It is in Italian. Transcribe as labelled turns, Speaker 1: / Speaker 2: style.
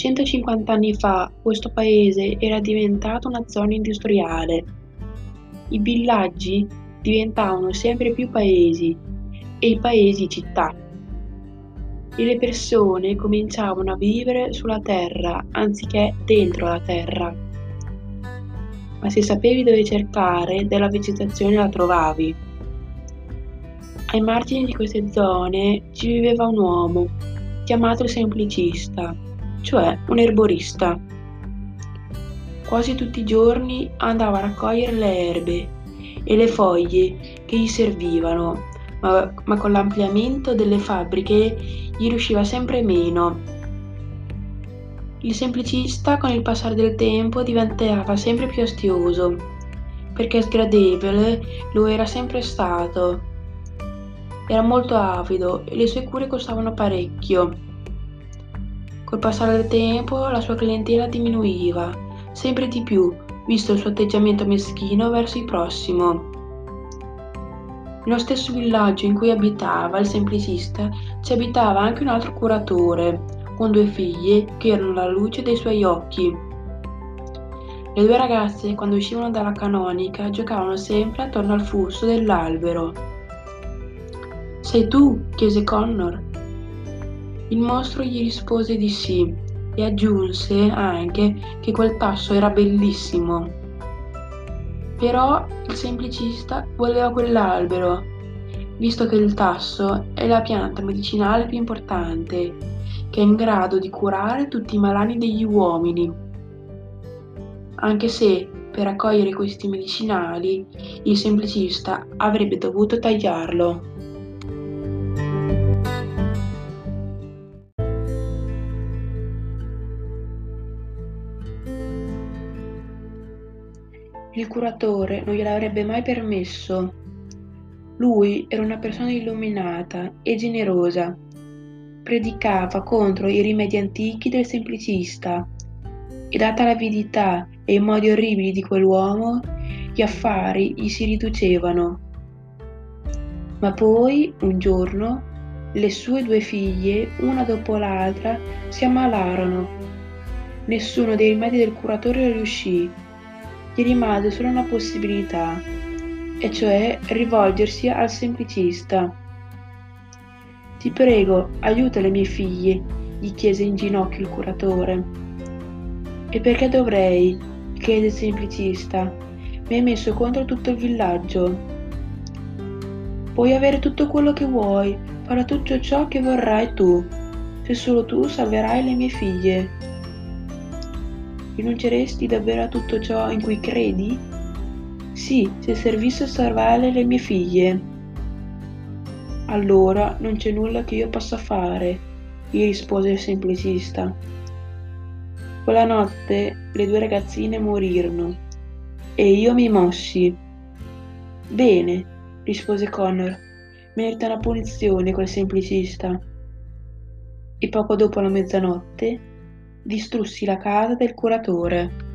Speaker 1: 150 anni fa questo paese era diventato una zona industriale. I villaggi diventavano sempre più paesi e i paesi città. E le persone cominciavano a vivere sulla terra anziché dentro la terra. Ma se sapevi dove cercare, della vegetazione la trovavi. Ai margini di queste zone ci viveva un uomo, chiamato semplicista, cioè un erborista. Quasi tutti i giorni andava a raccogliere le erbe e le foglie che gli servivano, ma, ma con l'ampliamento delle fabbriche gli riusciva sempre meno. Il semplicista con il passare del tempo diventava sempre più astioso, perché sgradevole lo era sempre stato. Era molto avido e le sue cure costavano parecchio. Col passare del tempo la sua clientela diminuiva sempre di più, visto il suo atteggiamento meschino verso il prossimo. Nello stesso villaggio in cui abitava il semplicista ci abitava anche un altro curatore, con due figlie che erano la luce dei suoi occhi. Le due ragazze, quando uscivano dalla canonica, giocavano sempre attorno al fusto dell'albero. Sei tu? chiese Connor. Il mostro gli rispose di sì e aggiunse anche che quel tasso era bellissimo. Però il semplicista voleva quell'albero, visto che il tasso è la pianta medicinale più importante, che è in grado di curare tutti i malani degli uomini. Anche se per raccogliere questi medicinali il semplicista avrebbe dovuto tagliarlo. Il curatore non gliel'avrebbe mai permesso. Lui era una persona illuminata e generosa. Predicava contro i rimedi antichi del semplicista e data l'avidità e i modi orribili di quell'uomo, gli affari gli si riducevano. Ma poi, un giorno, le sue due figlie, una dopo l'altra, si ammalarono. Nessuno dei rimedi del curatore riuscì gli rimase solo una possibilità, e cioè rivolgersi al semplicista. Ti prego, aiuta le mie figlie, gli chiese in ginocchio il curatore. E perché dovrei? chiese il semplicista. Mi hai messo contro tutto il villaggio. Puoi avere tutto quello che vuoi, farò tutto ciò che vorrai tu, se solo tu salverai le mie figlie. Rinunceresti davvero a tutto ciò in cui credi? Sì, se servisse a salvare le mie figlie. Allora non c'è nulla che io possa fare, gli rispose il semplicista. Quella notte le due ragazzine morirono e io mi mossi. Bene, rispose Connor, merita una punizione quel semplicista. E poco dopo la mezzanotte distrussi la casa del curatore